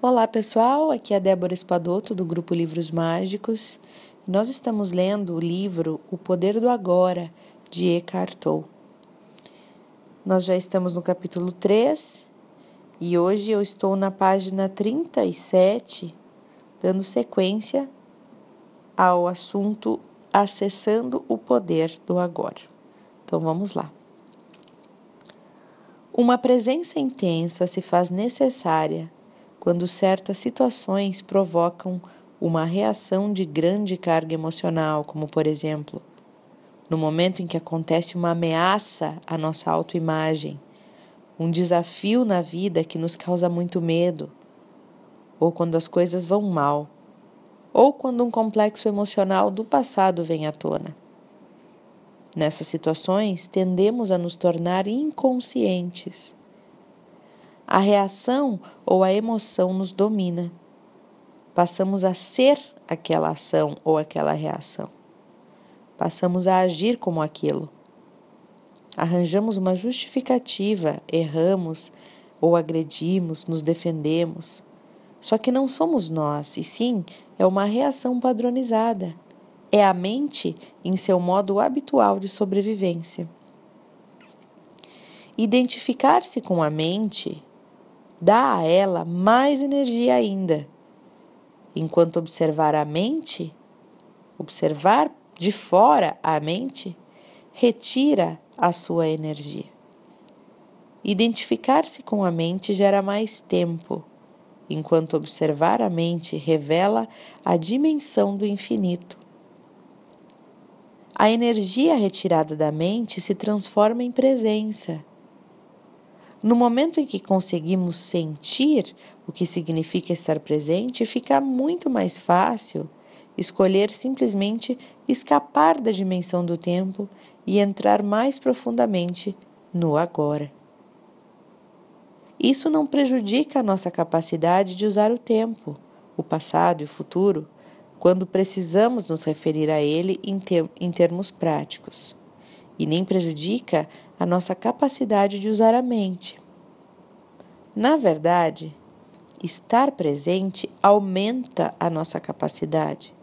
Olá pessoal, aqui é Débora Espadoto do grupo Livros Mágicos. Nós estamos lendo o livro O Poder do Agora de Eckhart Tolle. Nós já estamos no capítulo 3 e hoje eu estou na página 37, dando sequência ao assunto Acessando o Poder do Agora. Então vamos lá. Uma presença intensa se faz necessária quando certas situações provocam uma reação de grande carga emocional, como por exemplo, no momento em que acontece uma ameaça à nossa autoimagem, um desafio na vida que nos causa muito medo, ou quando as coisas vão mal, ou quando um complexo emocional do passado vem à tona. Nessas situações, tendemos a nos tornar inconscientes a reação ou a emoção nos domina. Passamos a ser aquela ação ou aquela reação. Passamos a agir como aquilo. Arranjamos uma justificativa, erramos ou agredimos, nos defendemos. Só que não somos nós, e sim é uma reação padronizada. É a mente em seu modo habitual de sobrevivência. Identificar-se com a mente dá a ela mais energia ainda. Enquanto observar a mente, observar de fora a mente, retira a sua energia. Identificar-se com a mente gera mais tempo, enquanto observar a mente revela a dimensão do infinito. A energia retirada da mente se transforma em presença no momento em que conseguimos sentir o que significa estar presente, fica muito mais fácil escolher simplesmente escapar da dimensão do tempo e entrar mais profundamente no agora. Isso não prejudica a nossa capacidade de usar o tempo, o passado e o futuro, quando precisamos nos referir a ele em, ter em termos práticos e nem prejudica a nossa capacidade de usar a mente. Na verdade, estar presente aumenta a nossa capacidade.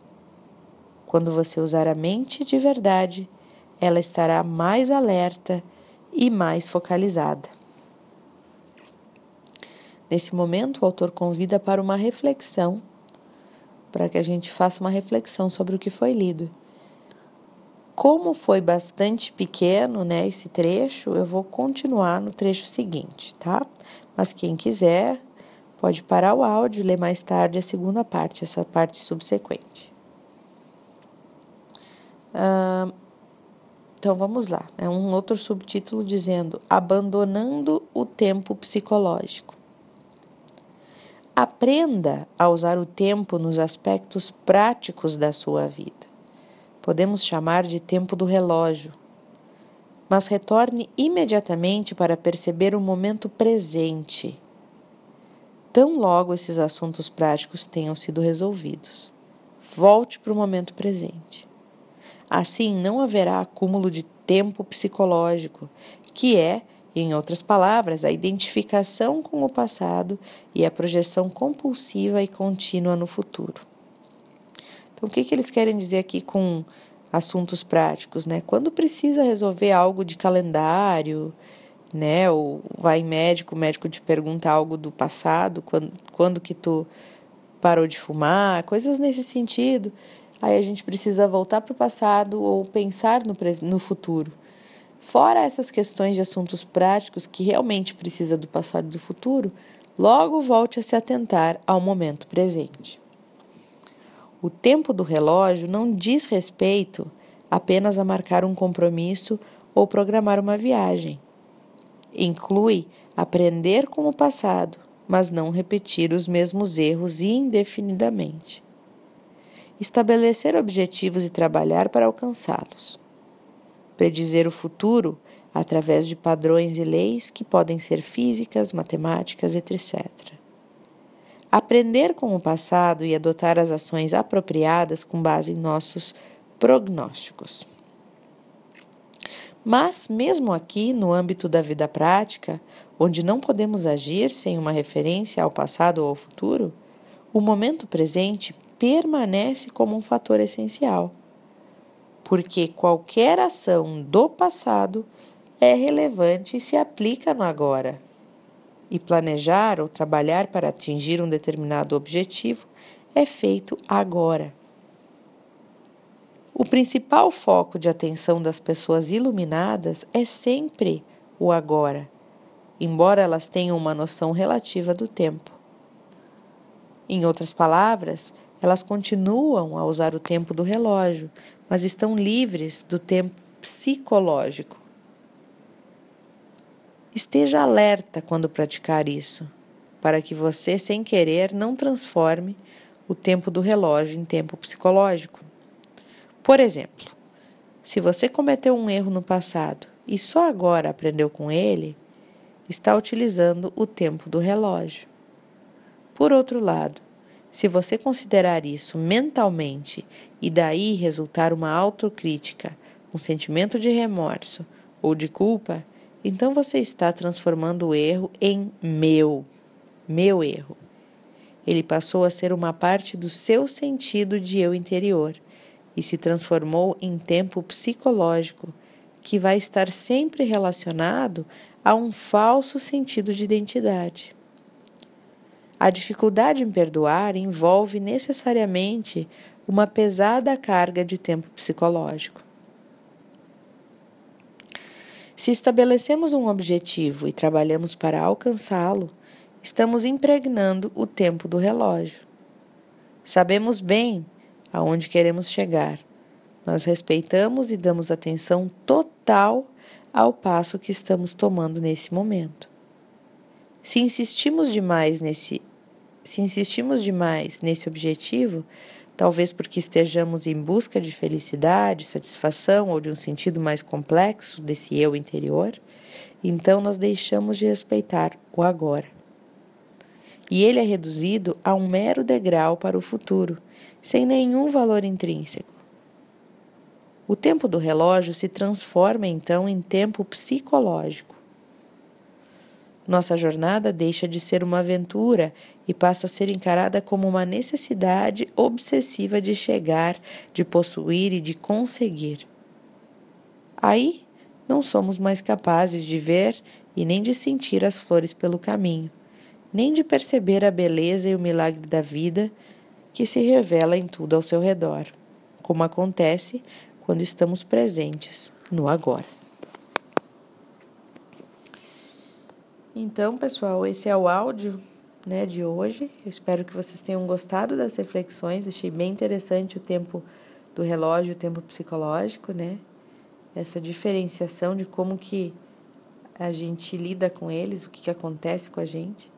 Quando você usar a mente de verdade, ela estará mais alerta e mais focalizada. Nesse momento, o autor convida para uma reflexão, para que a gente faça uma reflexão sobre o que foi lido. Como foi bastante pequeno, né, esse trecho, eu vou continuar no trecho seguinte, tá? Mas quem quiser pode parar o áudio e ler mais tarde a segunda parte, essa parte subsequente. Uh, então vamos lá. É um outro subtítulo dizendo Abandonando o tempo psicológico. Aprenda a usar o tempo nos aspectos práticos da sua vida podemos chamar de tempo do relógio. Mas retorne imediatamente para perceber o momento presente, tão logo esses assuntos práticos tenham sido resolvidos. Volte para o momento presente. Assim, não haverá acúmulo de tempo psicológico, que é, em outras palavras, a identificação com o passado e a projeção compulsiva e contínua no futuro. Então, o que, que eles querem dizer aqui com assuntos práticos, né? Quando precisa resolver algo de calendário, né? Ou vai em médico, o médico te pergunta algo do passado, quando, quando que tu parou de fumar, coisas nesse sentido. Aí a gente precisa voltar para o passado ou pensar no, no futuro. Fora essas questões de assuntos práticos que realmente precisa do passado e do futuro, logo volte a se atentar ao momento presente. O tempo do relógio não diz respeito apenas a marcar um compromisso ou programar uma viagem. Inclui aprender com o passado, mas não repetir os mesmos erros indefinidamente. Estabelecer objetivos e trabalhar para alcançá-los. Predizer o futuro através de padrões e leis que podem ser físicas, matemáticas, etc. Aprender com o passado e adotar as ações apropriadas com base em nossos prognósticos. Mas, mesmo aqui, no âmbito da vida prática, onde não podemos agir sem uma referência ao passado ou ao futuro, o momento presente permanece como um fator essencial. Porque qualquer ação do passado é relevante e se aplica no agora. E planejar ou trabalhar para atingir um determinado objetivo é feito agora. O principal foco de atenção das pessoas iluminadas é sempre o agora, embora elas tenham uma noção relativa do tempo. Em outras palavras, elas continuam a usar o tempo do relógio, mas estão livres do tempo psicológico. Esteja alerta quando praticar isso, para que você, sem querer, não transforme o tempo do relógio em tempo psicológico. Por exemplo, se você cometeu um erro no passado e só agora aprendeu com ele, está utilizando o tempo do relógio. Por outro lado, se você considerar isso mentalmente e daí resultar uma autocrítica, um sentimento de remorso ou de culpa, então você está transformando o erro em meu, meu erro. Ele passou a ser uma parte do seu sentido de eu interior e se transformou em tempo psicológico que vai estar sempre relacionado a um falso sentido de identidade. A dificuldade em perdoar envolve necessariamente uma pesada carga de tempo psicológico. Se estabelecemos um objetivo e trabalhamos para alcançá-lo, estamos impregnando o tempo do relógio. Sabemos bem aonde queremos chegar, mas respeitamos e damos atenção total ao passo que estamos tomando nesse momento. Se insistimos demais nesse se insistimos demais nesse objetivo, talvez porque estejamos em busca de felicidade, satisfação ou de um sentido mais complexo desse eu interior, então nós deixamos de respeitar o agora. E ele é reduzido a um mero degrau para o futuro, sem nenhum valor intrínseco. O tempo do relógio se transforma então em tempo psicológico. Nossa jornada deixa de ser uma aventura e passa a ser encarada como uma necessidade obsessiva de chegar, de possuir e de conseguir. Aí não somos mais capazes de ver e nem de sentir as flores pelo caminho, nem de perceber a beleza e o milagre da vida que se revela em tudo ao seu redor, como acontece quando estamos presentes no agora. Então, pessoal, esse é o áudio né, de hoje. Eu espero que vocês tenham gostado das reflexões. Achei bem interessante o tempo do relógio, o tempo psicológico, né? Essa diferenciação de como que a gente lida com eles, o que, que acontece com a gente.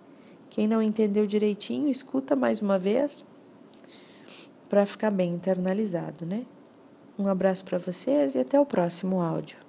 Quem não entendeu direitinho, escuta mais uma vez para ficar bem internalizado, né? Um abraço para vocês e até o próximo áudio.